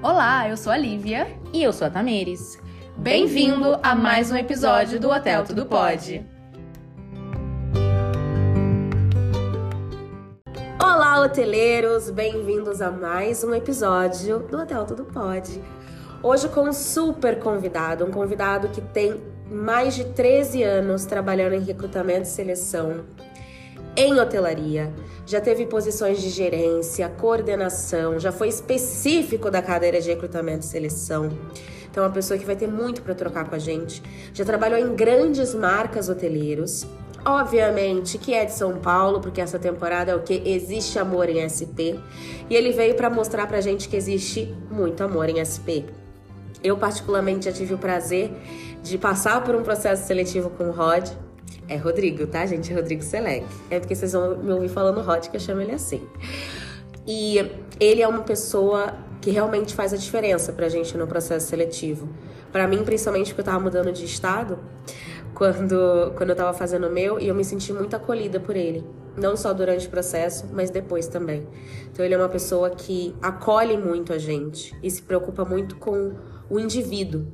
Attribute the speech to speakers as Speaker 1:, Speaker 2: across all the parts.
Speaker 1: Olá, eu sou a Lívia.
Speaker 2: E eu sou a Tamires.
Speaker 1: Bem-vindo a mais um episódio do Hotel Tudo Pode.
Speaker 3: Olá, hoteleiros! Bem-vindos a mais um episódio do Hotel Tudo Pode. Hoje com um super convidado, um convidado que tem mais de 13 anos trabalhando em recrutamento e seleção em hotelaria, já teve posições de gerência, coordenação, já foi específico da cadeira de recrutamento e seleção. Então, é uma pessoa que vai ter muito para trocar com a gente. Já trabalhou em grandes marcas hoteleiros. Obviamente que é de São Paulo, porque essa temporada é o que existe amor em SP. E ele veio para mostrar pra gente que existe muito amor em SP. Eu particularmente já tive o prazer de passar por um processo seletivo com o Rod é Rodrigo, tá, gente? É Rodrigo Selec. É porque vocês vão me ouvir falando Rod, que eu chamo ele assim. E ele é uma pessoa que realmente faz a diferença pra gente no processo seletivo. Para mim, principalmente porque eu tava mudando de estado, quando, quando eu tava fazendo o meu, e eu me senti muito acolhida por ele. Não só durante o processo, mas depois também. Então, ele é uma pessoa que acolhe muito a gente e se preocupa muito com o indivíduo.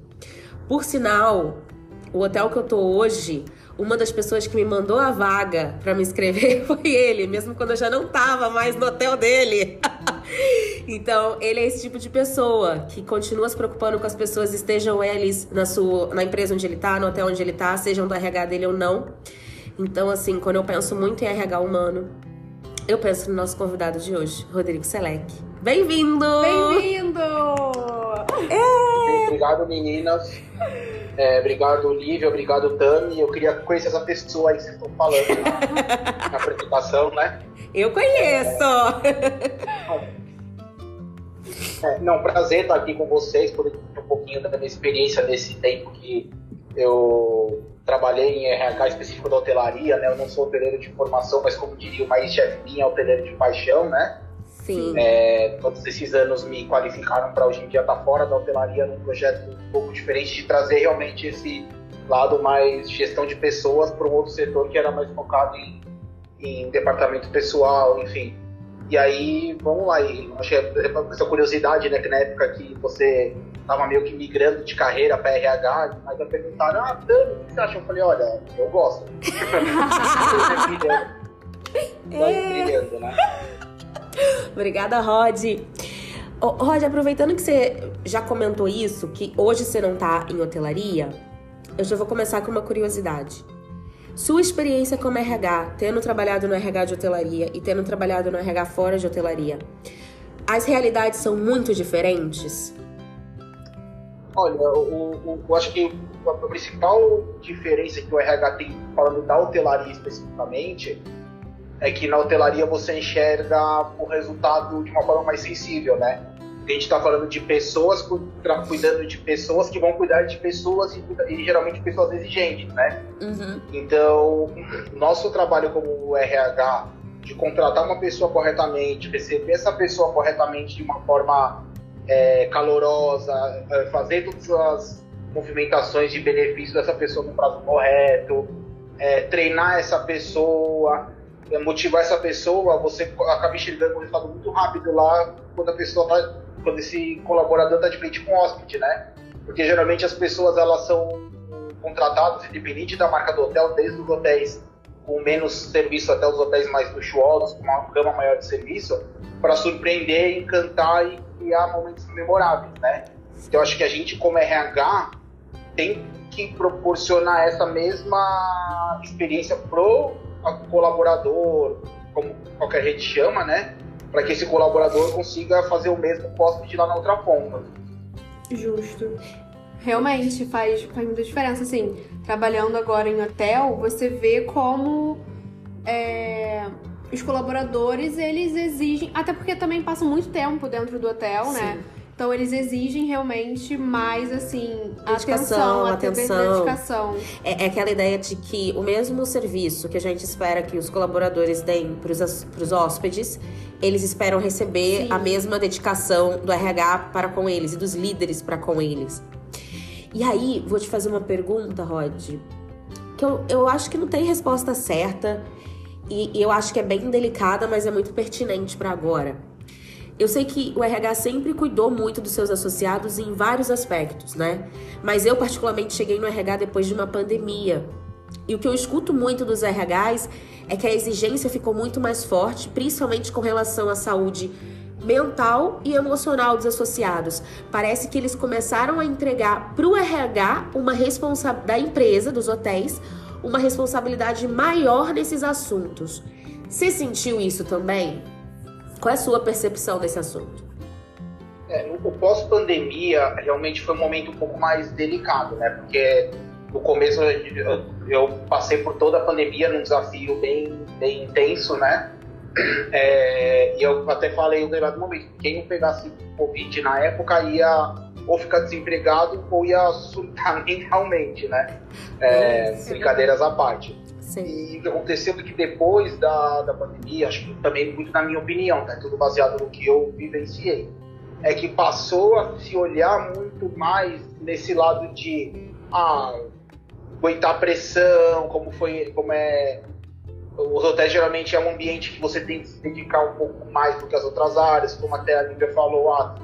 Speaker 3: Por sinal, o hotel que eu tô hoje, uma das pessoas que me mandou a vaga para me inscrever foi ele, mesmo quando eu já não tava mais no hotel dele. então, ele é esse tipo de pessoa que continua se preocupando com as pessoas, estejam eles na sua na empresa onde ele tá, no hotel onde ele tá, sejam do RH dele ou não. Então, assim, quando eu penso muito em RH humano, eu penso no nosso convidado de hoje, Rodrigo Selec. Bem-vindo!
Speaker 1: Bem-vindo!
Speaker 4: É. Obrigado, meninas. É, obrigado, Lívia. Obrigado, Tami. Eu queria conhecer essa pessoa aí que vocês estão falando na, na apresentação, né?
Speaker 3: Eu conheço!
Speaker 4: É, não, prazer estar aqui com vocês, poder ter um pouquinho da minha experiência nesse tempo que eu trabalhei em RH específico da hotelaria, né? Eu não sou hoteleiro de formação, mas como diria o mais chefinho, hoteleiro de paixão, né?
Speaker 3: Sim.
Speaker 4: É, todos esses anos me qualificaram para hoje em dia estar tá fora da hotelaria num projeto um pouco diferente de trazer realmente esse lado mais gestão de pessoas para um outro setor que era mais focado em, em departamento pessoal, enfim. E aí, vamos lá, e acho que é essa curiosidade, né, que na época que você estava meio que migrando de carreira para RH, aí me perguntaram, ah, Dani, o que você acha? Eu falei, olha, eu gosto. brilhando. É. brilhando, né?
Speaker 3: Obrigada, Rod. Oh, Rod, aproveitando que você já comentou isso, que hoje você não tá em hotelaria, eu já vou começar com uma curiosidade. Sua experiência como RH, tendo trabalhado no RH de hotelaria e tendo trabalhado no RH fora de hotelaria, as realidades são muito diferentes?
Speaker 4: Olha, eu, acho que a principal diferença que o RH tem, falando da hotelaria especificamente, é que na hotelaria você enxerga o resultado de uma forma mais sensível, né? A gente está falando de pessoas cuidando de pessoas que vão cuidar de pessoas e, e geralmente pessoas exigentes, né?
Speaker 3: Uhum.
Speaker 4: Então, nosso trabalho como RH de contratar uma pessoa corretamente, receber essa pessoa corretamente de uma forma é, calorosa, é, fazer todas as movimentações de benefício dessa pessoa no prazo correto, é, treinar essa pessoa, motivar essa pessoa, você acaba enxergando um resultado muito rápido lá quando a pessoa tá, quando esse colaborador está de frente com o hóspede, né? Porque geralmente as pessoas elas são contratadas, independente da marca do hotel, desde os hotéis com menos serviço até os hotéis mais luxuosos, com uma gama maior de serviço, para surpreender, encantar e criar momentos memoráveis, né? Então acho que a gente como RH tem que proporcionar essa mesma experiência pro colaborador, como qualquer rede chama, né? Para que esse colaborador consiga fazer o mesmo posto lá na outra ponta.
Speaker 1: Justo. Realmente faz, faz muita diferença, assim, trabalhando agora em hotel, você vê como é, os colaboradores, eles exigem, até porque também passam muito tempo dentro do hotel, né? Sim. né? Então eles exigem realmente mais assim
Speaker 3: dedicação, atenção,
Speaker 1: atenção. dedicação.
Speaker 3: É, é, aquela ideia de que o mesmo serviço que a gente espera que os colaboradores deem para os hóspedes, eles esperam receber Sim. a mesma dedicação do RH para com eles e dos líderes para com eles. E aí, vou te fazer uma pergunta, Rod, que eu, eu acho que não tem resposta certa e, e eu acho que é bem delicada, mas é muito pertinente para agora eu sei que o RH sempre cuidou muito dos seus associados em vários aspectos, né? Mas eu, particularmente, cheguei no RH depois de uma pandemia. E o que eu escuto muito dos RHs é que a exigência ficou muito mais forte, principalmente com relação à saúde mental e emocional dos associados. Parece que eles começaram a entregar para o RH uma responsabilidade da empresa, dos hotéis, uma responsabilidade maior nesses assuntos. Você sentiu isso também? Qual é a sua percepção desse assunto?
Speaker 4: É, no pós-pandemia, realmente foi um momento um pouco mais delicado, né? Porque no começo eu, eu passei por toda a pandemia num desafio bem, bem intenso, né? É, e eu até falei em um determinado momento, quem não pegasse Covid na época ia ou ficar desempregado ou ia surtar mentalmente, né? É, brincadeiras à parte. Sim. E o que aconteceu é que depois da, da pandemia, acho que também muito na minha opinião, tá? tudo baseado no que eu vivenciei, é que passou a se olhar muito mais nesse lado de ah, aguentar pressão, como foi, como é os hotéis geralmente é um ambiente que você tem que se dedicar um pouco mais do que as outras áreas, como até a Lívia falou, ah,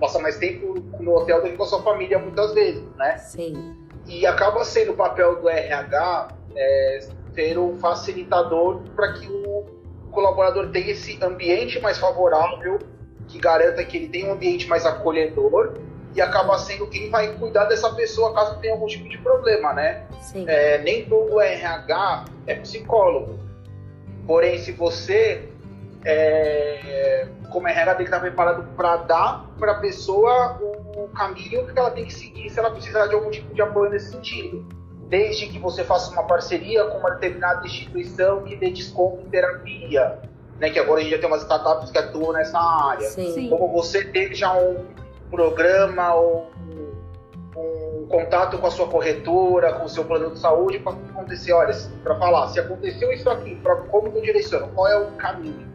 Speaker 4: passa mais tempo no hotel do que com a sua família muitas vezes, né?
Speaker 3: Sim.
Speaker 4: E acaba sendo o papel do RH é, ser um facilitador para que o colaborador tenha esse ambiente mais favorável, que garanta que ele tenha um ambiente mais acolhedor e acaba sendo quem vai cuidar dessa pessoa caso tenha algum tipo de problema, né? É, nem todo RH é psicólogo. Porém, se você, é, como RH, tem que estar preparado para dar para a pessoa o, caminho que ela tem que seguir se ela precisar de algum tipo de apoio nesse sentido. Desde que você faça uma parceria com uma determinada instituição que dê desconto em terapia, né, que agora a gente já tem umas startups que atuam nessa área.
Speaker 3: Sim.
Speaker 4: Como você ter já um programa ou um contato com a sua corretora, com o seu plano de saúde para acontecer, olha, para falar, se aconteceu isso aqui, pra, como que eu direciono, qual é o caminho,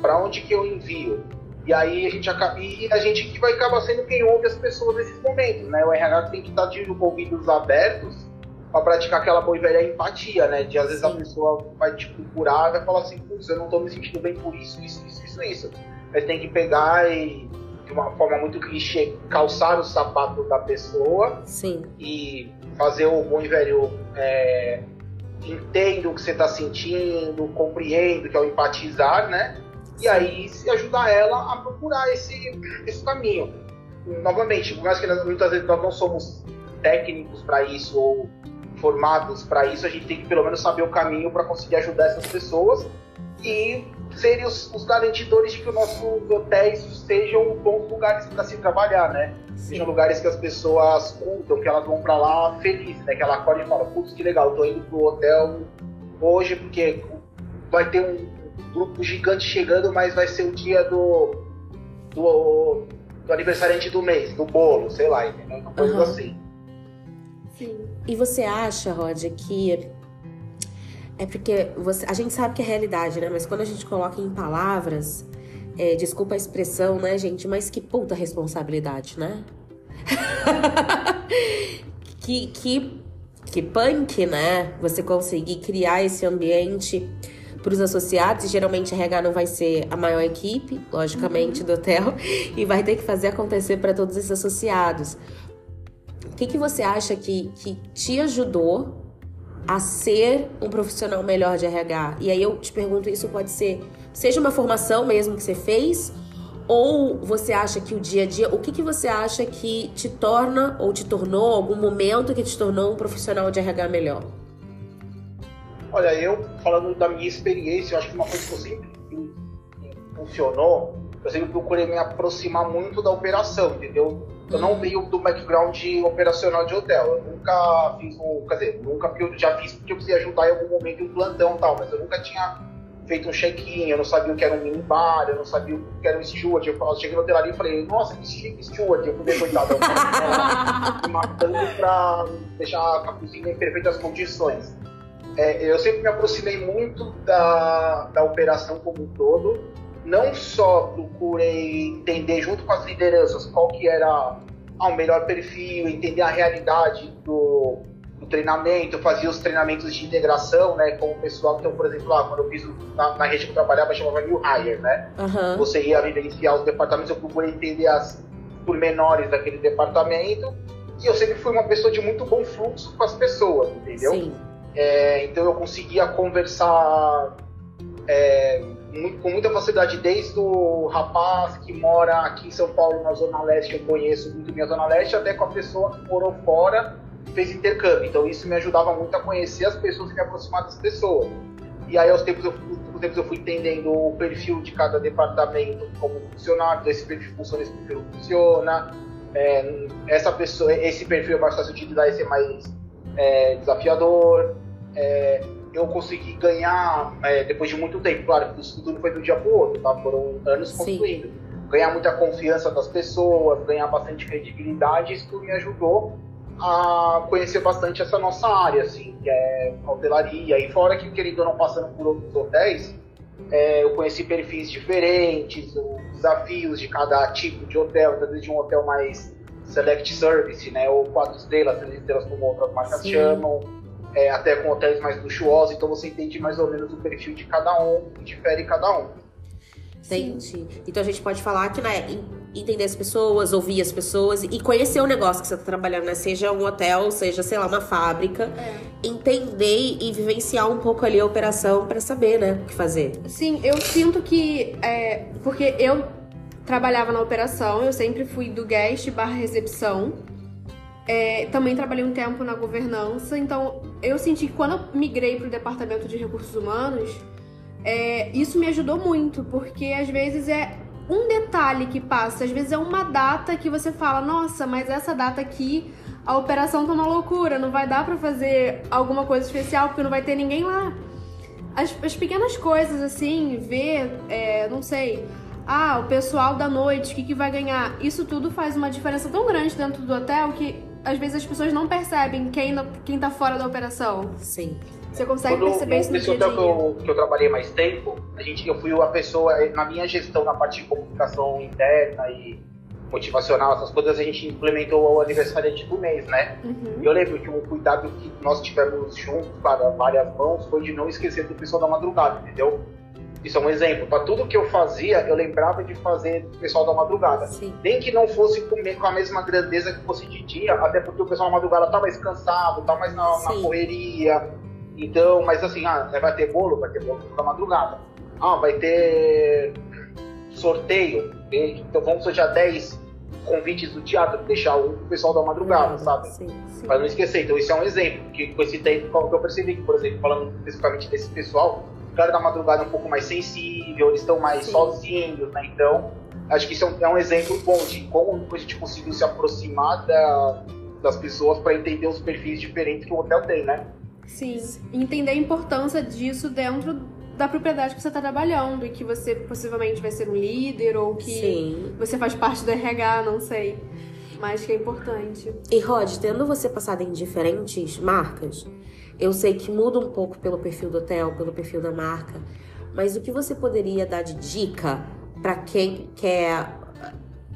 Speaker 4: para onde que eu envio. E aí a gente acaba, e a gente que vai acabar sendo quem ouve as pessoas nesses momentos, né? O RH tem que estar de ouvidos abertos para praticar aquela boa e velha empatia, né? De às vezes Sim. a pessoa vai te procurar e vai falar assim, putz, eu não estou me sentindo bem por isso, isso, isso, isso, isso. Mas tem que pegar e de uma forma muito clichê, calçar o sapato da pessoa
Speaker 3: Sim.
Speaker 4: e fazer o bom e velho é, entendo o que você está sentindo, compreendo, que é o empatizar, né? E Sim. aí se ajudar ela a procurar esse, esse caminho. Novamente, por mais que nós, muitas vezes nós não somos técnicos para isso ou formados para isso, a gente tem que pelo menos saber o caminho para conseguir ajudar essas pessoas e serem os, os, garantidores de que os nossos hotéis sejam bons lugares para se trabalhar, né? Sim. Sejam lugares que as pessoas curtam, que elas vão para lá felizes, né? Que ela acordam e fala, putz, que legal, tô indo pro hotel hoje porque vai ter um grupo gigante chegando, mas vai ser o dia do, do, do aniversariante do mês, do bolo, sei lá, entendeu? Uma coisa uhum. assim.
Speaker 3: Sim. E você acha, Rod, que é porque você, a gente sabe que é realidade, né? Mas quando a gente coloca em palavras, é, desculpa a expressão, né, gente? Mas que puta responsabilidade, né? que, que, que punk, né? Você conseguir criar esse ambiente para os associados, e geralmente a RH não vai ser a maior equipe, logicamente, uhum. do hotel, e vai ter que fazer acontecer para todos esses associados. O que, que você acha que, que te ajudou a ser um profissional melhor de RH? E aí eu te pergunto, isso pode ser, seja uma formação mesmo que você fez, ou você acha que o dia a dia, o que, que você acha que te torna ou te tornou, algum momento que te tornou um profissional de RH melhor?
Speaker 4: Olha, eu, falando da minha experiência, eu acho que uma coisa que eu sempre funcionou, eu sempre procurei me aproximar muito da operação, entendeu? Eu não venho do background operacional de hotel. Eu nunca fiz um. Quer dizer, nunca porque eu já fiz porque eu precisei ajudar em algum momento em um plantão e tal, mas eu nunca tinha feito um check-in, eu não sabia o que era um minibar, eu não sabia o que era um steward. Eu cheguei no hotelaria e falei, nossa, que chique steward. Eu fui coitado, eu matando pra deixar a cozinha em perfeitas condições. É, eu sempre me aproximei muito da, da operação como um todo não só procurei entender junto com as lideranças qual que era o melhor perfil, entender a realidade do, o treinamento, eu fazia os treinamentos de integração, né, com o pessoal. Então, por exemplo, lá, quando eu fiz na, na rede que eu trabalhava, chamava New Hire, né?
Speaker 3: Aham.
Speaker 4: Você ia vivenciar os departamentos, eu procurei entender as pormenores daquele departamento. E eu sempre fui uma pessoa de muito bom fluxo com as pessoas, entendeu?
Speaker 3: Sim.
Speaker 4: É, então eu conseguia conversar é, muito- com muita facilidade, desde o rapaz que mora aqui em São Paulo, na Zona Leste, eu conheço muito bem a Zona Leste, até com a pessoa que morou fora fez intercâmbio. Então isso me ajudava muito a conhecer as pessoas e me aproximar das pessoas. E aí aos tempos eu, aos tempos eu fui entendendo o perfil de cada departamento, como funciona, então esse perfil funciona, esse perfil funciona. É, essa pessoa, esse perfil é mais fácil de lidar, esse é mais é, desafiador. É, eu consegui ganhar, é, depois de muito tempo, claro isso tudo não foi do dia para o outro, tá? foram anos
Speaker 3: Sim.
Speaker 4: construindo. Ganhar muita confiança das pessoas, ganhar bastante credibilidade, isso tudo me ajudou a conhecer bastante essa nossa área, assim, que é hotelaria. E fora que, querendo ou não, passando por outros hotéis, é, eu conheci perfis diferentes, os desafios de cada tipo de hotel, então, desde um hotel mais select service, né, ou quatro estrelas, três estrelas como outras marcas
Speaker 3: Sim.
Speaker 4: chamam, é, até com hotéis mais luxuosos, então você entende mais ou menos o perfil de cada um, e difere cada um.
Speaker 3: Entendi. Então a gente pode falar que, né, en- entender as pessoas, ouvir as pessoas e conhecer o negócio que você tá trabalhando, né? Seja um hotel, seja, sei lá, uma fábrica.
Speaker 1: É.
Speaker 3: Entender e vivenciar um pouco ali a operação pra saber, né, o que fazer.
Speaker 1: Sim, eu sinto que. É, porque eu trabalhava na operação, eu sempre fui do guest barra recepção. É, também trabalhei um tempo na governança, então eu senti que quando eu migrei para o departamento de recursos humanos, é, isso me ajudou muito, porque às vezes é um detalhe que passa, às vezes é uma data que você fala, nossa, mas essa data aqui a operação tá uma loucura, não vai dar para fazer alguma coisa especial porque não vai ter ninguém lá as, as pequenas coisas, assim, ver, é, não sei, ah, o pessoal da noite, o que, que vai ganhar? Isso tudo faz uma diferença tão grande dentro do hotel que às vezes as pessoas não percebem quem, não- quem tá fora da operação.
Speaker 3: Sim.
Speaker 1: Você consegue
Speaker 4: Quando
Speaker 1: perceber isso no
Speaker 4: nesse
Speaker 1: dia a
Speaker 4: hotel que
Speaker 1: dia.
Speaker 4: eu, que eu trabalhei mais tempo, a gente, eu fui a pessoa, na minha gestão, na parte de comunicação interna e motivacional, essas coisas, a gente implementou o aniversariante do mês, né?
Speaker 1: Uhum.
Speaker 4: E eu lembro que um cuidado que nós tivemos juntos para várias mãos foi de não esquecer do pessoal da madrugada, entendeu? Isso é um exemplo. Para tudo que eu fazia, eu lembrava de fazer do pessoal da madrugada.
Speaker 3: Sim.
Speaker 4: Nem que não fosse com, me- com a mesma grandeza que fosse de dia, até porque o pessoal da madrugada tá mais cansado, tá mais na, na correria. Então, mas assim, ah, vai ter bolo? Vai ter bolo da madrugada. Ah, vai ter sorteio. Então vamos sortear 10 convites do teatro, deixar o pessoal da madrugada, sabe?
Speaker 3: Sim.
Speaker 1: Sim.
Speaker 4: Pra não esquecer. Então, isso é um exemplo. Que com esse tempo, que eu percebi que, por exemplo, falando especificamente desse pessoal, o cara da madrugada é um pouco mais sensível, eles estão mais
Speaker 3: Sim.
Speaker 4: sozinhos, né? Então, acho que isso é um, é um exemplo bom de como a gente conseguiu se aproximar da- das pessoas para entender os perfis diferentes que o hotel tem, né?
Speaker 1: Sim. Entender a importância disso dentro da propriedade que você tá trabalhando e que você possivelmente vai ser um líder ou que
Speaker 3: Sim.
Speaker 1: você faz parte do RH, não sei. Mas que é importante.
Speaker 3: E Rod, tendo você passado em diferentes marcas, eu sei que muda um pouco pelo perfil do hotel, pelo perfil da marca, mas o que você poderia dar de dica pra quem quer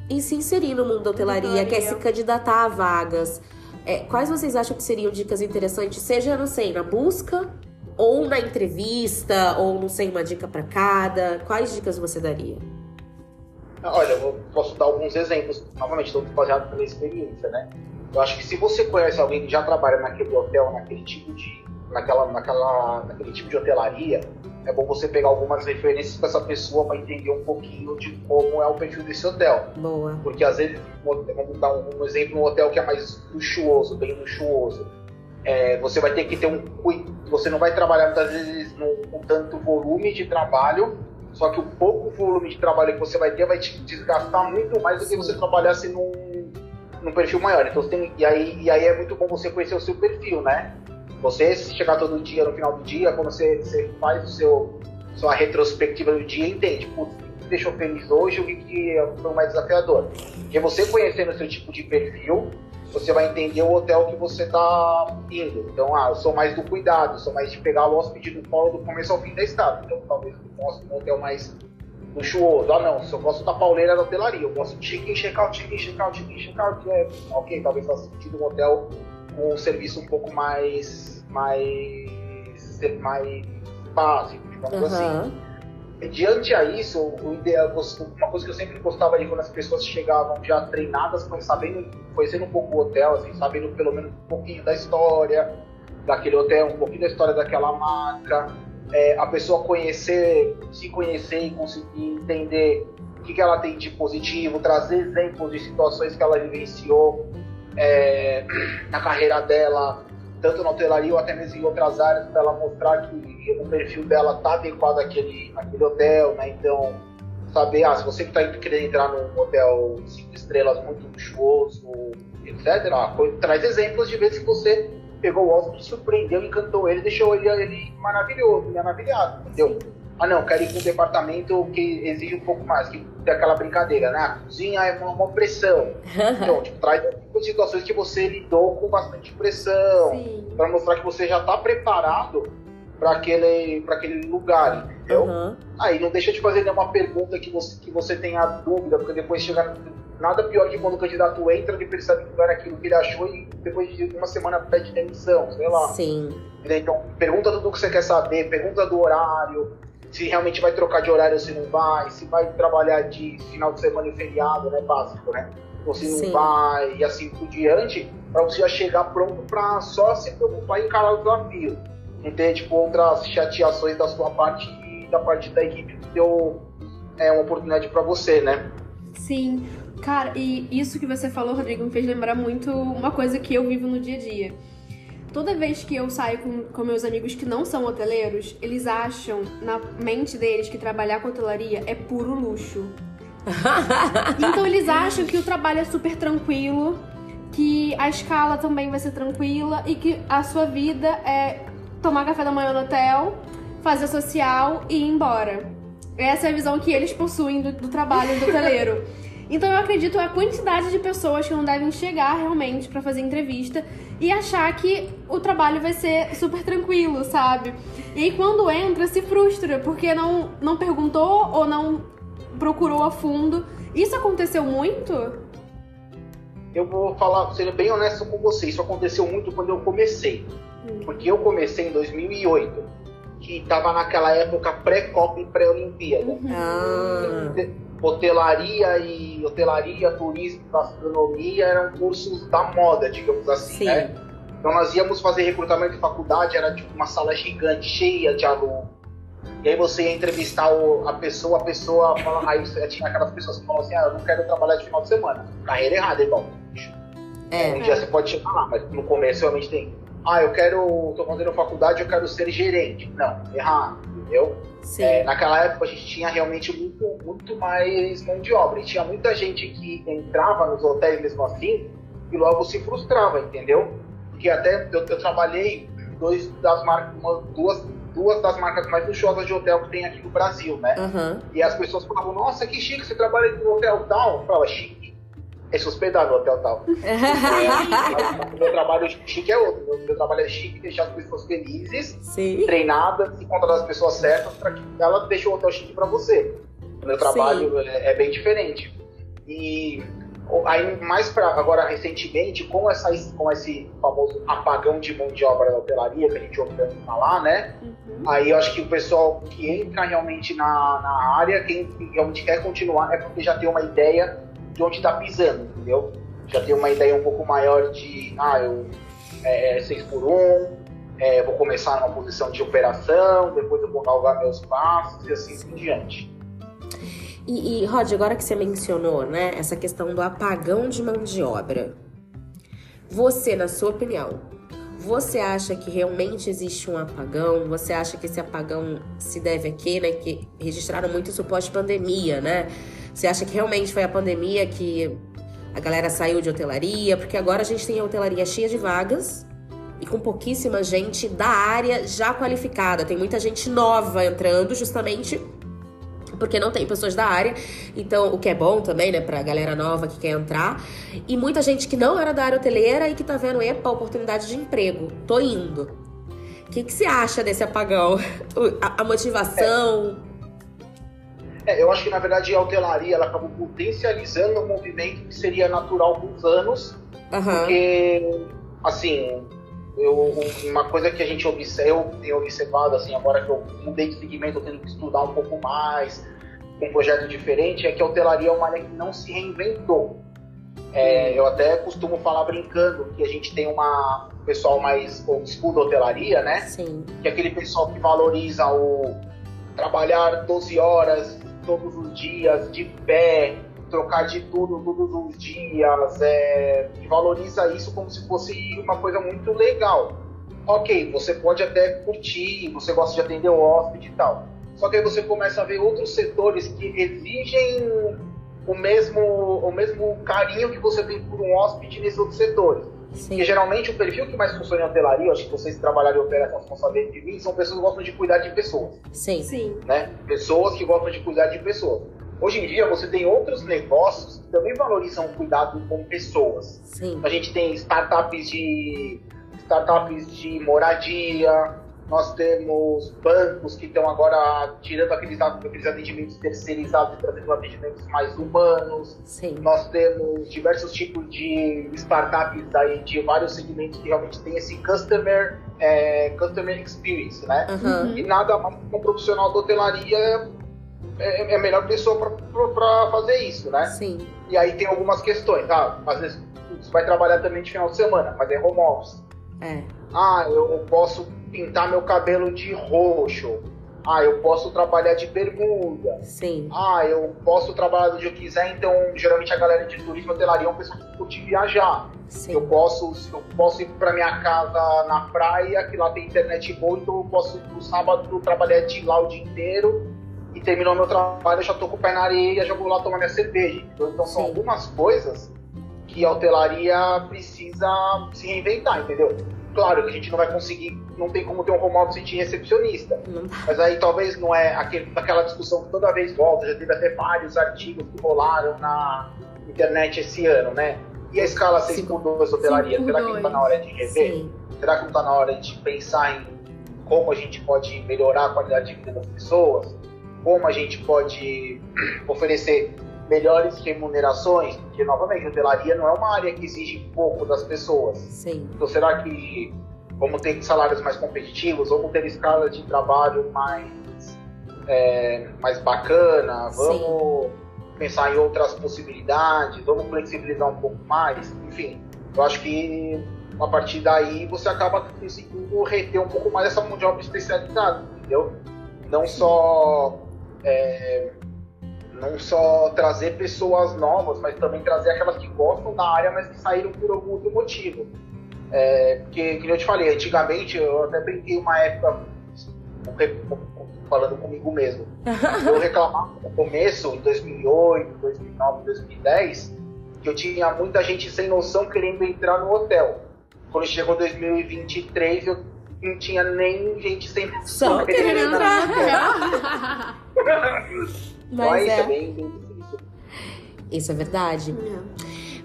Speaker 3: em se inserir no mundo da hotelaria,
Speaker 1: Hotelaria.
Speaker 3: quer se candidatar a vagas? É, quais vocês acham que seriam dicas interessantes, seja, não sei, na busca ou na entrevista, ou não sei, uma dica pra cada? Quais dicas você daria?
Speaker 4: Olha, eu posso dar alguns exemplos, novamente, todos baseados pela experiência, né? Eu acho que se você conhece alguém que já trabalha naquele hotel, naquele tipo de, naquela, naquela, naquele tipo de hotelaria, é bom você pegar algumas referências com essa pessoa para entender um pouquinho de como é o perfil desse hotel.
Speaker 3: Boa.
Speaker 4: Porque às vezes, vamos dar um exemplo, um hotel que é mais luxuoso, bem luxuoso. É, você vai ter que ter um você não vai trabalhar muitas vezes no- com tanto volume de trabalho, só que o pouco volume de trabalho que você vai ter vai te desgastar muito mais do que você trabalhasse num, num perfil maior. Então, tem, e, aí, e aí é muito bom você conhecer o seu perfil, né? Você se chegar todo dia no final do dia, quando você, você faz o seu sua retrospectiva do dia, entende, o que deixou feliz hoje, o que, que foi o mais desafiador. Porque você conhecendo o seu tipo de perfil, você vai entender o hotel que você está indo. Então, ah, eu sou mais do cuidado, sou mais de pegar o hóspede do colo do começo ao fim da estada. Então, talvez eu de um hotel mais luxuoso. Ah, não, se eu gosto da pauleira da hotelaria, eu gosto de check-in, check-out, check-in, check-out, check-in, check-out. É, ok, talvez faça sentido um hotel um serviço um pouco mais mais mais básico, digamos uhum. assim. Diante a isso, o ideal, uma coisa que eu sempre gostava de quando as pessoas chegavam já treinadas, sabendo, conhecendo um pouco o hotel, assim, sabendo pelo menos um pouquinho da história daquele hotel, um pouquinho da história daquela marca, é, a pessoa conhecer, se conhecer e conseguir entender o que, que ela tem de positivo, trazer exemplos de situações que ela vivenciou é, na carreira dela, tanto na hotelaria ou até mesmo em outras áreas, para ela mostrar que o perfil dela está adequado àquele, àquele hotel, né? Então, saber, ah, se você está querendo entrar num hotel cinco estrelas muito luxuoso, etc., traz exemplos de vezes que você pegou o Oscar, surpreendeu, encantou ele, deixou ele, ele maravilhoso, maravilhado, entendeu? Sim. Ah não, quero ir com um departamento que exige um pouco mais, que tem aquela brincadeira, né? A cozinha é uma, uma pressão. então, tipo, traz situações que você lidou com bastante pressão, para mostrar que você já está preparado para aquele, aquele lugar, entendeu? Uhum. Aí não deixa de fazer nenhuma pergunta que você, que você tenha dúvida, porque depois chega nada pior que quando o candidato entra e percebe que não era aquilo que ele achou e depois de uma semana pede demissão, sei lá.
Speaker 3: Sim.
Speaker 4: Então, pergunta tudo o que você quer saber, pergunta do horário, se realmente vai trocar de horário ou se não vai, se vai trabalhar de final de semana e feriado, né, básico, né? Ou se não vai, e assim por diante, para você já chegar pronto para só se preocupar em encarar o desafio. Não ter, tipo, outras chateações da sua parte e da parte da equipe que deu é, uma oportunidade para você, né?
Speaker 1: Sim. Cara, e isso que você falou, Rodrigo, me fez lembrar muito uma coisa que eu vivo no dia a dia. Toda vez que eu saio com, com meus amigos que não são hoteleiros, eles acham na mente deles que trabalhar com hotelaria é puro luxo. então eles acham que o trabalho é super tranquilo, que a escala também vai ser tranquila e que a sua vida é tomar café da manhã no hotel, fazer social e ir embora. Essa é a visão que eles possuem do, do trabalho do hoteleiro. Então eu acredito a quantidade de pessoas que não devem chegar realmente para fazer entrevista e achar que o trabalho vai ser super tranquilo, sabe? E aí quando entra se frustra porque não não perguntou ou não procurou a fundo. Isso aconteceu muito?
Speaker 4: Eu vou falar, sendo bem honesto com você, isso aconteceu muito quando eu comecei. Hum. Porque eu comecei em 2008, que estava naquela época pré-Copa e pré-Olimpíada. Uhum. Ah hotelaria e hotelaria, turismo, gastronomia eram cursos da moda, digamos assim, Sim. né? Então nós íamos fazer recrutamento de faculdade, era tipo uma sala gigante, cheia de alunos. E aí você ia entrevistar o, a pessoa, a pessoa fala, aí tinha aquelas pessoas que falam assim, ah, eu não quero trabalhar de final de semana. Carreira errada, irmão. É, um dia você pode chegar lá, mas no começo realmente tem. Ah, eu quero, tô fazendo faculdade, eu quero ser gerente. Não, errado, entendeu? É, naquela época a gente tinha realmente muito, muito mais mão de obra. E tinha muita gente que entrava nos hotéis mesmo assim e logo se frustrava, entendeu? Porque até eu, eu trabalhei dois das marcas, uma, duas, duas das marcas mais luxuosas de hotel que tem aqui no Brasil, né? Uhum. E as pessoas falavam, nossa, que chique, você trabalha no hotel tal. Eu falava, chique é hospedar no hotel tal. é, meu trabalho chique é outro. Meu, meu, trabalho é chique deixar as pessoas felizes, Sim. treinadas, encontrar as pessoas certas para que ela deixe o hotel chique para você. O meu trabalho é, é, bem diferente. E aí mais para agora recentemente, com essa com esse famoso apagão de mão de obra da hotelaria que a gente ouve tanto falar, né? Uhum. Aí eu acho que o pessoal que entra realmente na, na área, quem realmente quer continuar, é porque já tem uma ideia de onde está pisando, entendeu? Já tem uma ideia um pouco maior de, ah, eu é 6 é por 1, é, vou começar numa posição de operação, depois eu vou galgar meus passos e assim por diante.
Speaker 3: E, e Rod, agora que você mencionou, né, essa questão do apagão de mão de obra, você, na sua opinião, você acha que realmente existe um apagão? Você acha que esse apagão se deve a quê, né? Que registraram muito isso pós-pandemia, né? Você acha que realmente foi a pandemia que a galera saiu de hotelaria? Porque agora a gente tem a hotelaria cheia de vagas e com pouquíssima gente da área já qualificada. Tem muita gente nova entrando justamente porque não tem pessoas da área. Então, o que é bom também, né, pra galera nova que quer entrar. E muita gente que não era da área hoteleira e que tá vendo, epa, oportunidade de emprego. Tô indo. O que, que você acha desse apagão? A, a motivação?
Speaker 4: É. Eu acho que na verdade a hotelaria ela acabou potencializando um movimento que seria natural dos anos, uhum. porque assim, eu, uma coisa que a gente observa, eu tenho observado, assim, agora que eu mudei de segmento, eu tenho que estudar um pouco mais, com um projeto diferente, é que a hotelaria é uma área que não se reinventou. É, eu até costumo falar brincando que a gente tem uma um pessoal mais old school da hotelaria, né?
Speaker 3: Sim.
Speaker 4: Que é aquele pessoal que valoriza o trabalhar 12 horas todos os dias, de pé, trocar de tudo todos os dias, é, que valoriza isso como se fosse uma coisa muito legal. Ok, você pode até curtir, você gosta de atender o hóspede e tal. Só que aí você começa a ver outros setores que exigem o mesmo, o mesmo carinho que você tem por um hóspede nesses outros setores.
Speaker 3: Sim.
Speaker 4: Porque geralmente o perfil que mais funciona em hotelaria, acho que vocês que trabalharem em hotel vão saber de mim, são pessoas que gostam de cuidar de pessoas
Speaker 3: Sim.
Speaker 1: Sim.
Speaker 4: né? Pessoas que gostam de cuidar de pessoas. Hoje em dia você tem outros negócios que também valorizam o cuidado com pessoas.
Speaker 3: Sim.
Speaker 4: A gente tem startups de startups de moradia, nós temos bancos que estão agora tirando aqueles, aqueles atendimentos terceirizados e trazendo atendimentos mais humanos.
Speaker 3: Sim.
Speaker 4: Nós temos diversos tipos de startups aí de vários segmentos que realmente tem esse customer, é, customer experience, né?
Speaker 3: Aham.
Speaker 4: E nada mais que um profissional da hotelaria é, é a melhor pessoa para fazer isso, né?
Speaker 3: Sim.
Speaker 4: E aí tem algumas questões. Ah, às vezes você vai trabalhar também de final de semana, mas é home office.
Speaker 3: É.
Speaker 4: Ah, eu posso pintar meu cabelo de roxo. Ah, eu posso trabalhar de bermuda.
Speaker 3: Sim.
Speaker 4: Ah, eu posso trabalhar onde eu quiser. Então, geralmente a galera de turismo hotelaria é uma pessoa que curte viajar. Eu
Speaker 3: Sim.
Speaker 4: posso, eu posso ir para minha casa na praia, que lá tem internet boa, então eu posso ir no sábado trabalhar de lá o dia inteiro e terminou meu trabalho, eu já tô com o pé na areia, já vou lá tomar minha cerveja. Então, então são
Speaker 3: Sim.
Speaker 4: algumas coisas que a hotelaria precisa se reinventar, entendeu? Claro que a gente não vai conseguir, não tem como ter um home office de recepcionista. Mas aí talvez não é aquele, aquela discussão que toda vez volta, já teve até vários artigos que rolaram na internet esse ano, né? E a escala 6 por 2 hotelaria,
Speaker 1: Cinco
Speaker 4: será que não está na hora de rever?
Speaker 3: Sim.
Speaker 4: Será que não está na hora de pensar em como a gente pode melhorar a qualidade de vida das pessoas? Como a gente pode oferecer melhores remunerações? Porque, novamente, a hotelaria não é uma área que exige pouco das pessoas.
Speaker 3: Sim.
Speaker 4: Então, será que vamos ter salários mais competitivos? Vamos ter escalas de trabalho mais, é, mais bacana? Vamos pensar em outras possibilidades? Vamos flexibilizar um pouco mais? Enfim, eu acho que a partir daí você acaba conseguindo reter um pouco mais essa mão de obra especializada, entendeu? Não só é, não só trazer pessoas novas, mas também trazer aquelas que gostam da área, mas que saíram por algum outro motivo. É, porque, como eu te falei, antigamente eu até brinquei uma época falando comigo mesmo. Eu reclamava no começo, em 2008, 2009, 2010, que eu tinha muita gente sem noção querendo entrar no hotel. Quando chegou 2023, eu não tinha nem gente sem noção
Speaker 3: querendo entrar. Mas
Speaker 4: isso é
Speaker 3: é. Isso é verdade.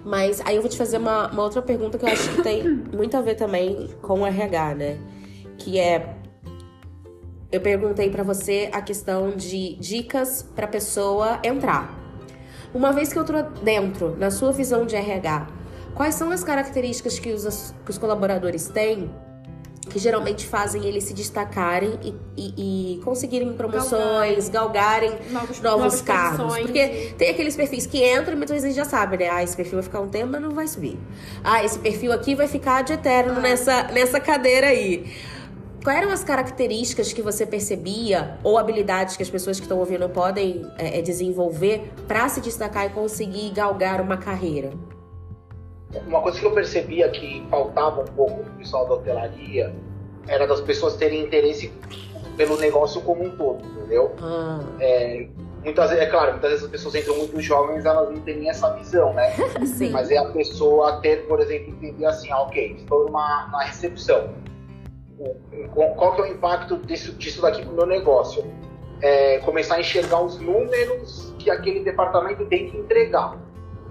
Speaker 3: Mas aí eu vou te fazer uma, uma outra pergunta que eu acho que tem muito a ver também com o RH, né? Que é. Eu perguntei pra você a questão de dicas pra pessoa entrar. Uma vez que eu tô dentro, na sua visão de RH, quais são as características que os, que os colaboradores têm que geralmente fazem eles se destacarem e, e- e conseguirem promoções, galgarem
Speaker 1: Novos,
Speaker 3: novos
Speaker 1: novas
Speaker 3: cargos. Porque tem aqueles perfis que entram e muitas vezes já sabe, né? Ah, esse perfil vai ficar um tempo, mas não vai subir. Ah, esse perfil aqui vai ficar de eterno
Speaker 1: Ah.
Speaker 3: nessa, nessa cadeira aí. Quais eram as características que você percebia ou habilidades que as pessoas que estão ouvindo podem é, é, desenvolver para se destacar e conseguir galgar uma carreira?
Speaker 4: Uma coisa que eu percebia que faltava um pouco do pessoal da hotelaria era das pessoas terem interesse pelo negócio como um todo, entendeu?
Speaker 3: Ah,
Speaker 4: É, muitas vezes, é claro, muitas vezes as pessoas entram muito jovens, elas não têm essa visão, né?
Speaker 3: sim.
Speaker 4: Mas é a pessoa ter, por exemplo, entender assim, ah, ok, estou numa, recepção. O- Qual que é o impacto disso, disso daqui para o meu negócio? É começar a enxergar os números que aquele departamento tem que entregar.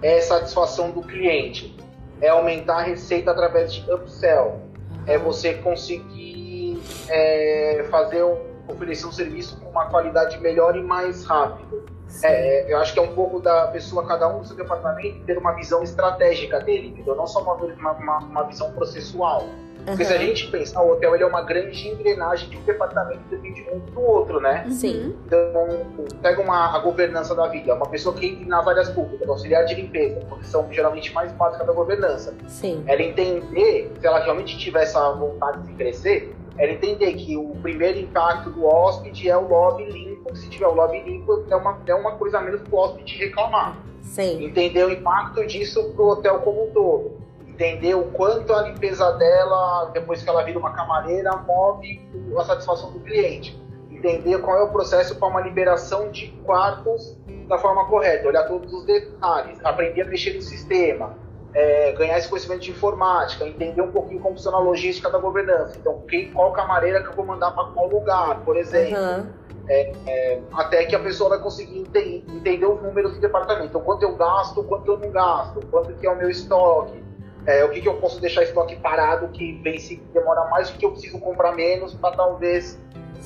Speaker 4: É satisfação do cliente. É aumentar a receita através de upsell. É você conseguir é, fazer um, oferecer um serviço com uma qualidade melhor e mais rápido. É, eu acho que é um pouco da pessoa, cada um do seu departamento, ter uma visão estratégica dele, entendeu? Não só uma, uma, uma visão processual. Porque uhum. se a gente pensar, o hotel ele é uma grande engrenagem de um departamento depende muito do outro, né?
Speaker 3: Sim.
Speaker 4: Então, pega uma, a governança da vida, uma pessoa que entra nas áreas públicas, auxiliar de limpeza, porque são geralmente mais básicas da governança.
Speaker 3: Sim.
Speaker 4: Ela entender, se ela realmente tiver essa vontade de crescer, ela entender que o primeiro impacto do hóspede é o lobby limpo, se tiver o lobby limpo, é uma, é uma coisa a menos para o hóspede reclamar.
Speaker 3: Sim.
Speaker 4: Entender o impacto disso para o hotel como um todo entender o quanto a limpeza dela, depois que ela vira uma camareira, move a satisfação do cliente. Entender qual é o processo para uma liberação de quartos da forma correta, olhar todos os detalhes, aprender a mexer no sistema, é, ganhar esse conhecimento de informática, entender um pouquinho como funciona a logística da governança. Então, quem, qual camareira que eu vou mandar para qual lugar, por exemplo. Uhum. É, é, até que a pessoa vai conseguir entender, entender os números do departamento. Então, quanto eu gasto, quanto eu não gasto, quanto que é o meu estoque, é, o que, que eu posso deixar estoque parado que vem se demora mais, o que eu preciso comprar menos para talvez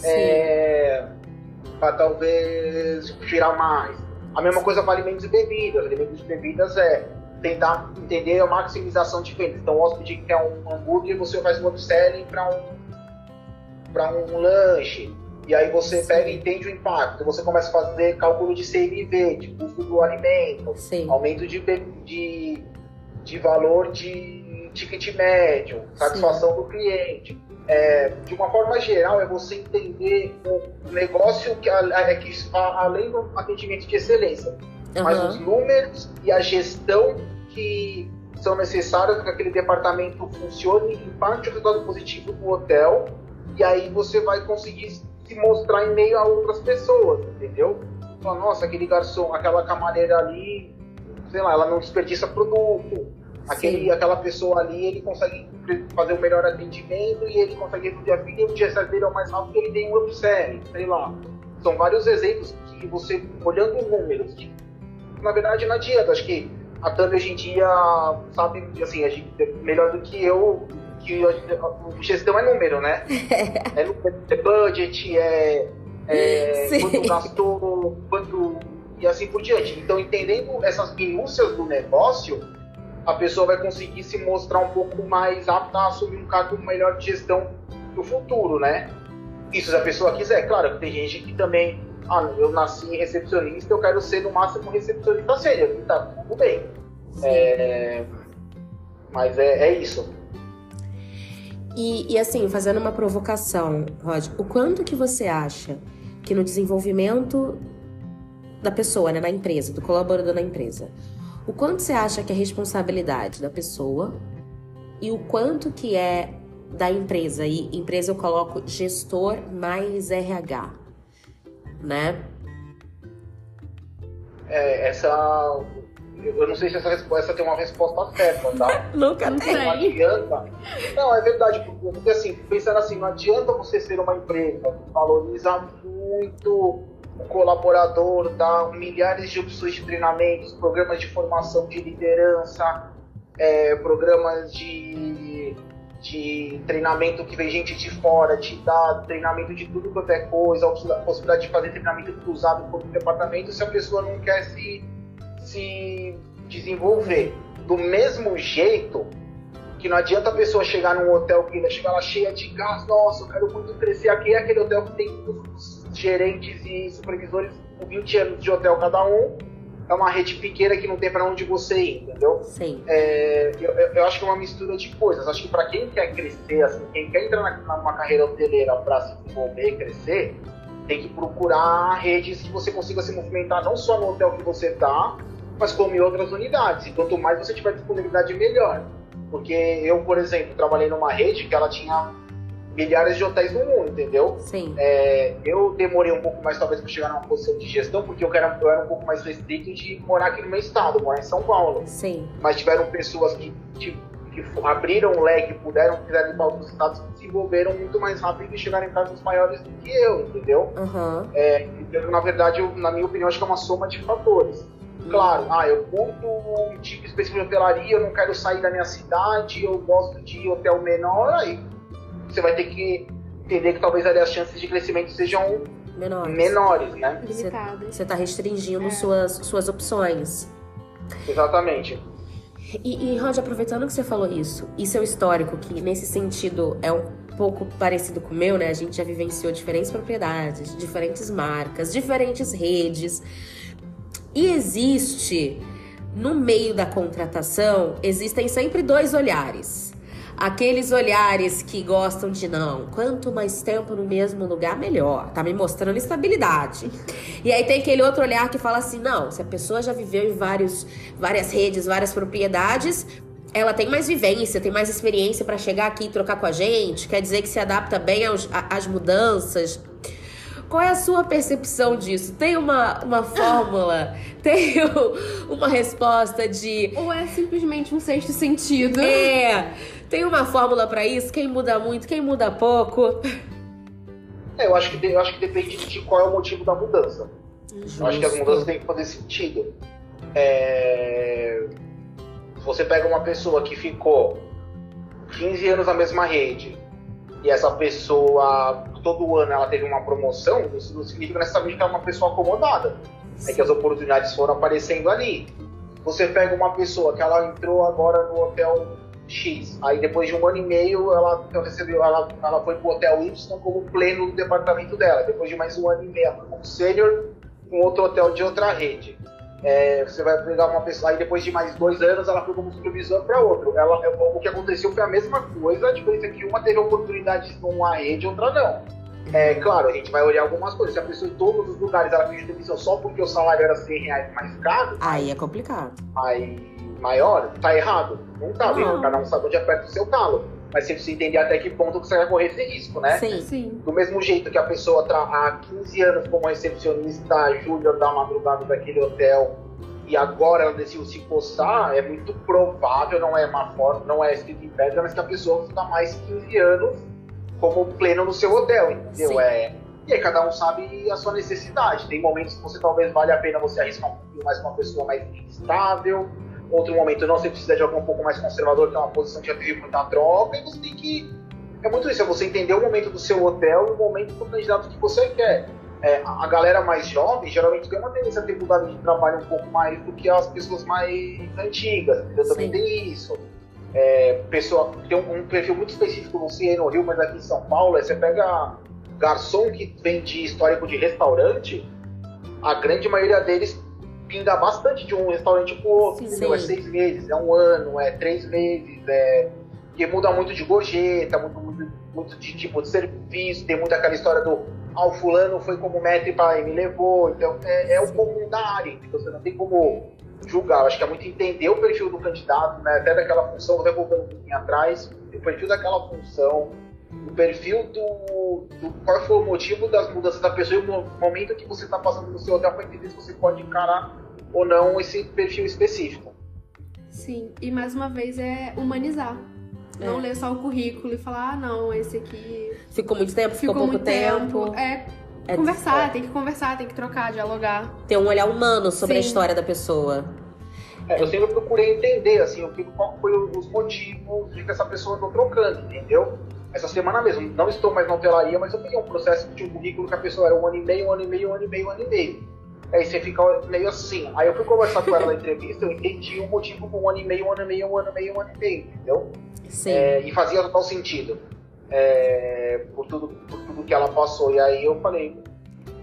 Speaker 4: é, para talvez tirar mais. A mesma coisa para alimentos e bebidas. Alimentos e bebidas é tentar entender a maximização de vendas. Então, o hóspede quer um hambúrguer, você faz um upselling para um para um lanche. E aí você Sim. pega e entende o impacto. Você começa a fazer cálculo de CMV, de custo do alimento,
Speaker 3: Sim.
Speaker 4: aumento de, de de valor de ticket médio, satisfação Sim. do cliente. É, de uma forma geral, é você entender o negócio que, é que além do atendimento de excelência, uhum. mas os números e a gestão que são necessários para que aquele departamento funcione e parte o resultado positivo do hotel, e aí você vai conseguir se mostrar em meio a outras pessoas, entendeu? Fala, nossa, aquele garçom, aquela camareira ali, sei lá, ela não desperdiça produto, Aquele, aquela pessoa ali, ele consegue fazer um melhor atendimento e ele consegue reduzir a vida e o dia dele é mais rápido ele tem um upselling, sei lá. São vários exemplos que você, olhando números, que, na verdade não adianta. Acho que a Thumb hoje em dia sabe, assim, a gente, melhor do que eu, que a, a, gestão é número, né? é, é budget, é, é quanto gastou, quanto. e assim por diante. Então, entendendo essas minúcias do negócio a pessoa vai conseguir se mostrar um pouco mais apta a assumir um cargo melhor de gestão no futuro, né? Isso se a pessoa quiser. Claro que tem gente que também, ah, eu nasci recepcionista, eu quero ser no máximo recepcionista sênior. Tá tudo bem. É... Mas é, é isso.
Speaker 3: E, e, assim, fazendo uma provocação, Rod, o quanto que você acha que no desenvolvimento da pessoa, né, na empresa, do colaborador na empresa, o quanto você acha que é responsabilidade da pessoa e o quanto que é da empresa. E empresa eu coloco gestor mais RH, né?
Speaker 4: É, essa eu não sei se essa resposta tem uma resposta certa, tá?
Speaker 3: Nunca tem.
Speaker 4: Não adianta. Não, é verdade, porque assim, pensando assim, não adianta você ser uma empresa que valoriza muito o colaborador dá milhares de opções de treinamentos, programas de formação de liderança, é, programas de, de treinamento que vem gente de fora, te dá treinamento de tudo quanto é coisa, a possibilidade de fazer treinamento cruzado por um departamento se a pessoa não quer se, se desenvolver. Do mesmo jeito que não adianta a pessoa chegar num hotel que ainda chega lá cheia de gás, nossa, eu quero muito crescer aqui, é aquele hotel que tem os gerentes e supervisores com 20 anos de hotel cada um. É uma rede pequena que não tem para onde você ir, entendeu?
Speaker 3: Sim.
Speaker 4: É, eu, eu, acho que é uma mistura de coisas. Acho que para quem quer crescer, assim, quem quer entrar na, numa carreira hoteleira para se desenvolver e crescer, tem que procurar redes que você consiga se movimentar não só no hotel que você está, mas como em outras unidades. E quanto mais você tiver disponibilidade, melhor. Porque eu, por exemplo, trabalhei numa rede que ela tinha milhares de hotéis no mundo, entendeu?
Speaker 3: Sim.
Speaker 4: É, eu demorei um pouco mais, talvez, para chegar numa posição de gestão, porque eu era, eu era um pouco mais restrito de morar aqui no meu estado, morar em São Paulo.
Speaker 3: Sim.
Speaker 4: Mas tiveram pessoas que, que, que abriram o leque, puderam, quiserem ir para outros estados, que desenvolveram muito mais rápido e chegaram em cargos maiores do que eu, entendeu?
Speaker 3: Uhum.
Speaker 4: É, então, na verdade, eu, na minha opinião, acho que é uma soma de fatores. Claro, ah, eu curto um tipo específico de hotelaria, eu não quero sair da minha cidade, eu gosto de hotel menor, aí você vai ter que entender que talvez ali as chances de crescimento sejam
Speaker 3: menores,
Speaker 4: menores né?
Speaker 1: Limitadas.
Speaker 3: Você tá restringindo
Speaker 1: É.
Speaker 3: suas, suas opções.
Speaker 4: Exatamente.
Speaker 3: E, e Rod, aproveitando que você falou isso, e seu histórico, que nesse sentido é um pouco parecido com o meu, né? A gente já vivenciou diferentes propriedades, diferentes marcas, diferentes redes. E existe, no meio da contratação, existem sempre dois olhares. Aqueles olhares que gostam de não, quanto mais tempo no mesmo lugar, melhor. Tá me mostrando estabilidade. E aí tem aquele outro olhar que fala assim: não, se a pessoa já viveu em vários, várias redes, várias propriedades, ela tem mais vivência, tem mais experiência para chegar aqui e trocar com a gente, quer dizer que se adapta bem às mudanças. Qual é a sua percepção disso? Tem uma, uma fórmula? Tem um- uma resposta de.
Speaker 1: Ou é simplesmente um sexto sentido?
Speaker 3: É, tem uma fórmula para isso? Quem muda muito, quem muda pouco?
Speaker 4: É, eu acho que eu acho que depende de qual é o motivo da mudança. Eu acho que as mudanças têm que fazer sentido. É, Se você pega uma pessoa que ficou 15 anos na mesma rede e essa pessoa, todo ano, ela teve uma promoção, isso não significa necessariamente que ela é uma pessoa acomodada. É que as oportunidades foram aparecendo ali. Você pega uma pessoa que ela entrou agora no hotel X, aí depois de um ano e meio ela recebeu, ela, ela foi pro hotel Y como pleno do departamento dela. Depois de mais um ano e meio, ela foi como sênior em outro hotel de outra rede. É, você vai pegar uma pessoa, aí depois de mais dois anos ela foi como supervisor para outro. Ela, o que aconteceu foi a mesma coisa, a diferença é que uma teve oportunidades numa rede, outra não. É claro, a gente vai olhar algumas coisas. Se a pessoa em todos os lugares ela pediu demissão só porque o salário era 100 reais mais caro,
Speaker 3: Aí é complicado.
Speaker 4: mais maior, tá errado. Não tá, viu?
Speaker 3: Não.
Speaker 4: Cada um sabe onde aperta o seu calo. Mas você precisa entender até que ponto que você vai correr esse risco, né?
Speaker 3: Sim.
Speaker 1: Sim.
Speaker 4: Do mesmo jeito que a pessoa tá há 15 anos como recepcionista júnior da madrugada daquele hotel e agora ela decidiu se coçar, é muito provável, não é uma forma, não é escrito em pedra, mas que a pessoa fica mais 15 anos como pleno no seu hotel, entendeu?
Speaker 3: Sim.
Speaker 4: É, e aí cada um sabe a sua necessidade. Tem momentos que você talvez vale a pena você arriscar um pouquinho mais com uma pessoa mais estável, outro momento não, você precisa de alguém um pouco mais conservador, que é uma posição que já teve muita troca, e você tem que. É muito isso, é você entender o momento do seu hotel e o momento do candidato que você quer. É, a galera mais jovem geralmente tem uma tendência a ter mudado de trabalho um pouco mais do que as pessoas mais antigas? Também
Speaker 3: Sim.
Speaker 4: tem isso. É, pessoa, tem um, um perfil muito específico, não sei aí no Rio, mas aqui em São Paulo, é você pega garçom que vende histórico de restaurante, a grande maioria deles pinga bastante de um restaurante pro outro, entendeu? É seis meses, é um ano, é três meses, é. Porque muda muito de gorjeta, muito, muito, muito de tipo de serviço, tem muito aquela história do ah, o fulano foi como mestre para me levou, então é, é o comum da área, então você não tem como julgar. Eu acho que é muito entender o perfil do candidato, né? Até daquela função, até voltando um pouquinho atrás, o perfil daquela função, o perfil do, do qual foi o motivo das mudanças da pessoa e o mo- momento que você está passando no seu hotel para entender se você pode encarar ou não esse perfil específico.
Speaker 1: Sim. E mais uma vez é humanizar. Não
Speaker 3: É.
Speaker 1: ler só o currículo e falar, ah, não, esse aqui
Speaker 3: Ficou muito tempo, ficou,
Speaker 1: ficou
Speaker 3: pouco
Speaker 1: muito tempo. É,
Speaker 3: É
Speaker 1: conversar, tem que conversar, tem que trocar, dialogar.
Speaker 3: Ter um olhar humano sobre a
Speaker 1: Sim.
Speaker 3: história da pessoa.
Speaker 4: É, eu sempre procurei entender assim, o que, qual foi os motivos de que essa pessoa andou trocando, entendeu? Essa semana mesmo, não estou mais na hotelaria, mas eu peguei um processo de um currículo que a pessoa era um ano e meio, um ano e meio, um ano e meio, um ano e meio. Aí você fica meio assim. Aí eu fui conversar com ela na entrevista, eu entendi o motivo com um ano e meio, um ano e meio, um ano e meio, um ano e meio, entendeu?
Speaker 3: Sim.
Speaker 4: É, e fazia total sentido. É, por, tudo, por tudo que ela passou. E aí eu falei,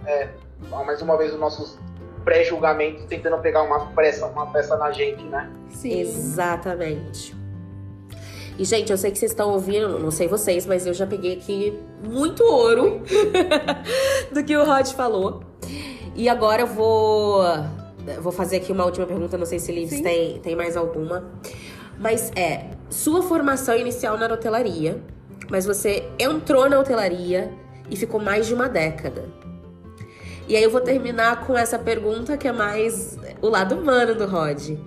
Speaker 4: é, mais uma vez os nossos pré-julgamentos tentando pegar uma peça, uma peça na gente, né?
Speaker 1: Sim.
Speaker 3: Exatamente. E, gente, eu sei que vocês estão ouvindo, não sei vocês, mas eu já peguei aqui muito ouro do que o Rod falou. E agora eu vou, vou fazer aqui uma última pergunta, não sei se Lives
Speaker 1: Sim.
Speaker 3: tem, tem mais alguma. Mas é, sua formação inicial na hotelaria, mas você entrou na hotelaria e ficou mais de uma década. E aí eu vou terminar com essa pergunta que é mais o lado humano do Rod.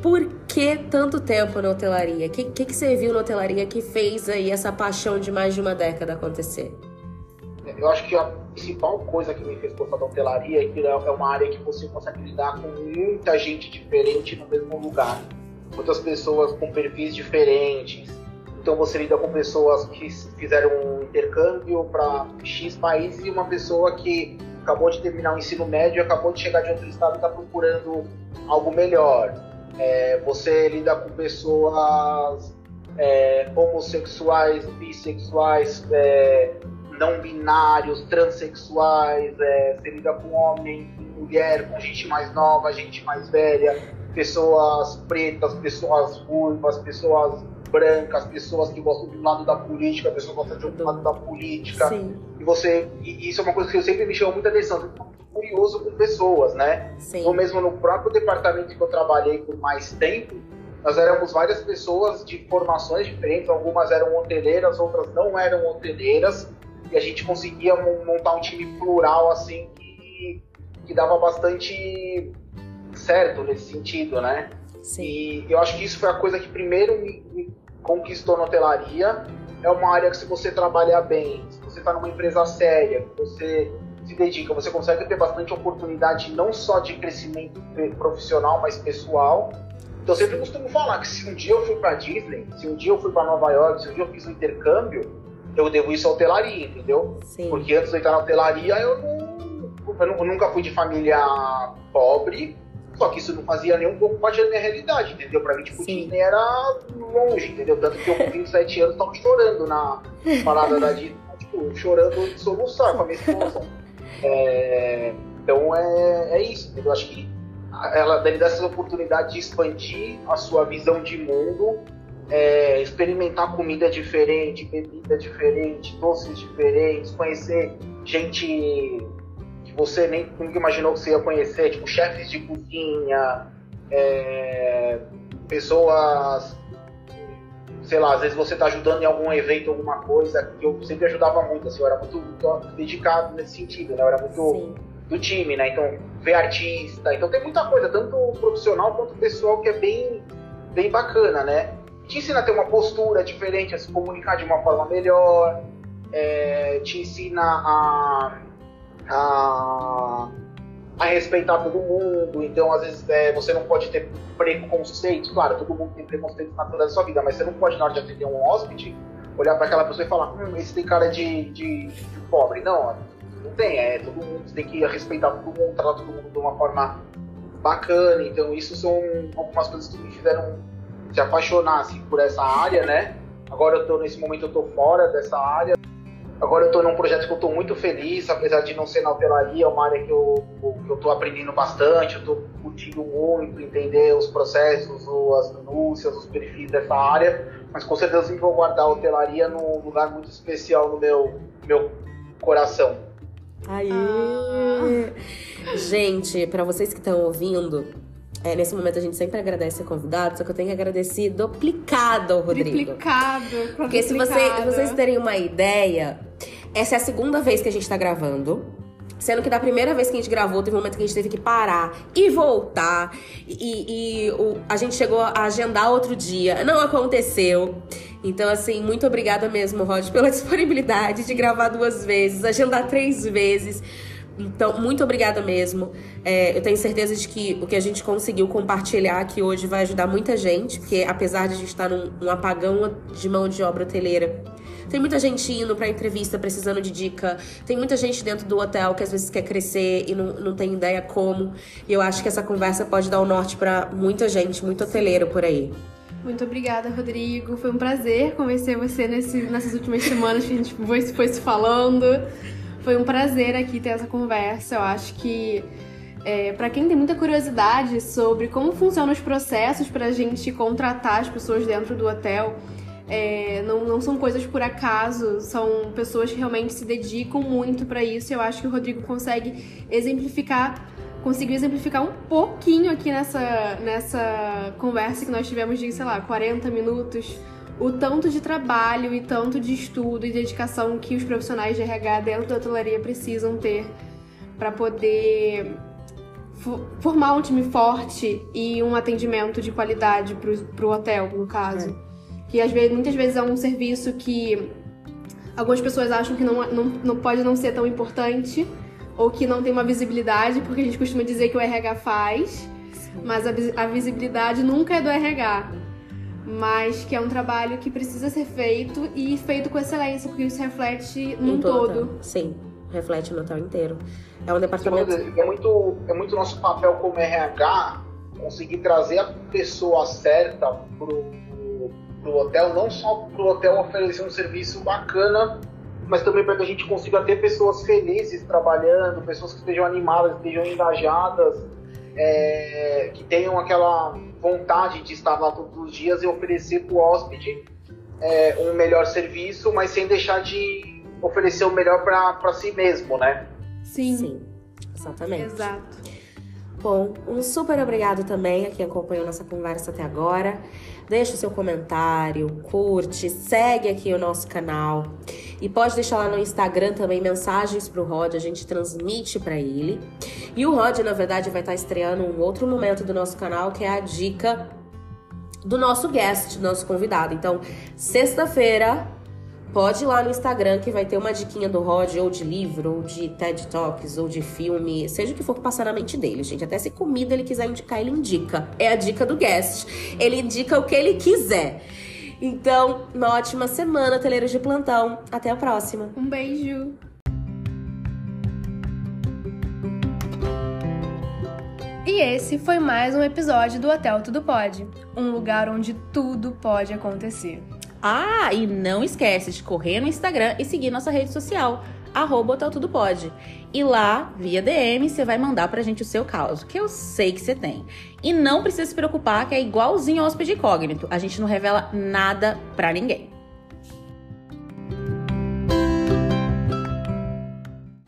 Speaker 3: Por que tanto tempo na hotelaria? O que, que, que você viu na hotelaria que fez aí essa paixão de mais de uma década acontecer?
Speaker 4: Eu acho que a principal coisa que me fez gostar da hotelaria é que é uma área que você consegue lidar com muita gente diferente no mesmo lugar. Muitas pessoas com perfis diferentes, Então você lida com pessoas que fizeram um intercâmbio para X países e uma pessoa que acabou de terminar o ensino médio, acabou de chegar de outro estado e está procurando algo melhor. É, você lida com pessoas é, homossexuais, bissexuais, é, não binários, transexuais, é, você lida com homem, com mulher, com gente mais nova, gente mais velha, pessoas pretas, pessoas ruivas, pessoas brancas, pessoas que gostam de um lado da política, pessoas que gostam de outro lado da política. Sim. E você, e isso é uma coisa que eu sempre me chama muita atenção. Curioso com pessoas, né? Sim. Ou mesmo no próprio departamento que eu trabalhei por mais tempo, nós éramos várias pessoas de formações diferentes, algumas eram hoteleiras, outras não eram hoteleiras, e a gente conseguia montar um time plural assim que, que dava bastante certo nesse sentido, né? Sim. E eu acho que isso foi a coisa que primeiro me, me conquistou na hotelaria. É uma área que se você trabalhar bem, se você está numa empresa séria, você se dedica, você consegue ter bastante oportunidade não só de crescimento profissional, mas pessoal. Então eu sempre costumo falar que se um dia eu fui para Disney, se um dia eu fui para Nova York, se um dia eu fiz um intercâmbio, eu devo isso à hotelaria, entendeu? Sim. Porque antes de eu entrar na hotelaria, eu, não, eu nunca fui de família pobre, só que isso não fazia nem um pouco parte da minha realidade, entendeu? Pra mim, tipo, Sim. Disney era longe, entendeu? Tanto que eu com 27 anos tava chorando na parada da Disney, tipo, chorando de soluçar com a minha esposa. É, então é, é isso, entendeu? Acho que ela deve dar essa oportunidade de expandir a sua visão de mundo, é, experimentar comida diferente, bebida diferente, doces diferentes, conhecer gente que você nem nunca imaginou que você ia conhecer, tipo chefes de cozinha, é, pessoas, sei lá, às vezes você está ajudando em algum evento, alguma coisa, que eu sempre ajudava muito, assim, eu era muito, muito dedicado nesse sentido, né? Eu era muito Sim. do time, né? Então, ver artista, então tem muita coisa, tanto profissional quanto pessoal, que é bem, bem bacana, né? Te ensina a ter uma postura diferente, a se comunicar de uma forma melhor, é, te ensina a a, a respeitar todo mundo. Então, às vezes, é, você não pode ter preconceitos. Claro, todo mundo tem preconceitos naturais da sua vida, mas você não pode, na hora de atender um hóspede, olhar para aquela pessoa e falar: hum, esse tem cara de, de, de pobre. Não, não tem. É, todo mundo você tem que respeitar todo mundo, tratar todo mundo de uma forma bacana. Então, isso são algumas coisas que me fizeram se apaixonar assim, por essa área, né? Agora eu tô nesse momento eu tô fora dessa área. Agora eu estou num projeto que eu estou muito feliz, apesar de não ser na hotelaria, é uma área que eu estou aprendendo bastante, eu estou curtindo muito entender os processos, as minúcias, os perfis dessa área, mas com certeza eu vou guardar a hotelaria num lugar muito especial no meu, meu coração.
Speaker 3: Aí, ah. gente, para vocês que estão ouvindo, é, nesse momento a gente sempre agradece o convidado, só que eu tenho que agradecer duplicado ao Rodrigo.
Speaker 1: Duplicado.
Speaker 3: Porque se você, vocês terem uma ideia, essa é a segunda vez que a gente tá gravando. Sendo que da primeira vez que a gente gravou, teve um momento que a gente teve que parar e voltar. E, e o, a gente chegou a agendar outro dia. Não aconteceu. Então, assim, muito obrigada mesmo, Rod, pela disponibilidade de gravar duas vezes, agendar três vezes. Então, muito obrigada mesmo. É, eu tenho certeza de que o que a gente conseguiu compartilhar aqui hoje vai ajudar muita gente, porque apesar de a gente estar num, apagão de mão de obra hoteleira, tem muita gente indo pra entrevista precisando de dica. Tem muita gente dentro do hotel que às vezes quer crescer e não, não tem ideia como. E eu acho que essa conversa pode dar o norte para muita gente, muito hoteleiro por aí.
Speaker 1: Muito obrigada, Rodrigo. Foi um prazer conhecer você nesse, nessas últimas semanas que a gente foi, foi se falando. Foi um prazer aqui ter essa conversa. Eu acho que é, para quem tem muita curiosidade sobre como funcionam os processos para a gente contratar as pessoas dentro do hotel, é, não, não são coisas por acaso, são pessoas que realmente se dedicam muito para isso. Eu acho que o Rodrigo consegue exemplificar, conseguiu exemplificar um pouquinho aqui nessa, nessa conversa que nós tivemos de, sei lá, 40 minutos o tanto de trabalho e tanto de estudo e dedicação que os profissionais de RH dentro da hotelaria precisam ter para poder formar um time forte e um atendimento de qualidade para o hotel, no caso. É. Que às vezes, muitas vezes é um serviço que algumas pessoas acham que não, não, não pode não ser tão importante ou que não tem uma visibilidade, porque a gente costuma dizer que o RH faz, Sim. mas a, a visibilidade nunca é do RH mas que é um trabalho que precisa ser feito e feito com excelência, porque isso reflete num
Speaker 3: Em
Speaker 1: todo.
Speaker 3: hotel. Sim, reflete no hotel inteiro. É um departamento.
Speaker 4: É muito, é muito nosso papel como RH conseguir trazer a pessoa certa pro, pro hotel, não só pro hotel oferecer um serviço bacana, mas também para que a gente consiga ter pessoas felizes trabalhando, pessoas que estejam animadas, estejam engajadas, é, que tenham aquela vontade de estar lá todos os dias e oferecer para o hóspede é, um melhor serviço, mas sem deixar de oferecer o melhor para si mesmo, né?
Speaker 1: Sim,
Speaker 3: Sim, exatamente.
Speaker 1: exato.
Speaker 3: Bom, um super obrigado também a quem acompanhou nossa conversa até agora. Deixa o seu comentário, curte, segue aqui o nosso canal. E pode deixar lá no Instagram também mensagens pro Rod, a gente transmite para ele. E o Rod, na verdade, vai estar estreando um outro momento do nosso canal, que é a dica do nosso guest, do nosso convidado. Então, sexta-feira, pode ir lá no Instagram que vai ter uma diquinha do Rod, ou de livro, ou de TED Talks, ou de filme, seja o que for que passar na mente dele, gente. Até se comida ele quiser indicar, ele indica. É a dica do guest. Ele indica o que ele quiser. Então, uma ótima semana, teleiros de plantão. Até a próxima.
Speaker 1: Um beijo. E esse foi mais um episódio do Hotel Tudo Pode, um lugar onde tudo pode acontecer.
Speaker 2: Ah, e não esquece de correr no Instagram e seguir nossa rede social, arroba Pode. E lá, via DM, você vai mandar pra gente o seu caso, que eu sei que você tem. E não precisa se preocupar que é igualzinho ao hóspede incógnito, a gente não revela nada pra ninguém.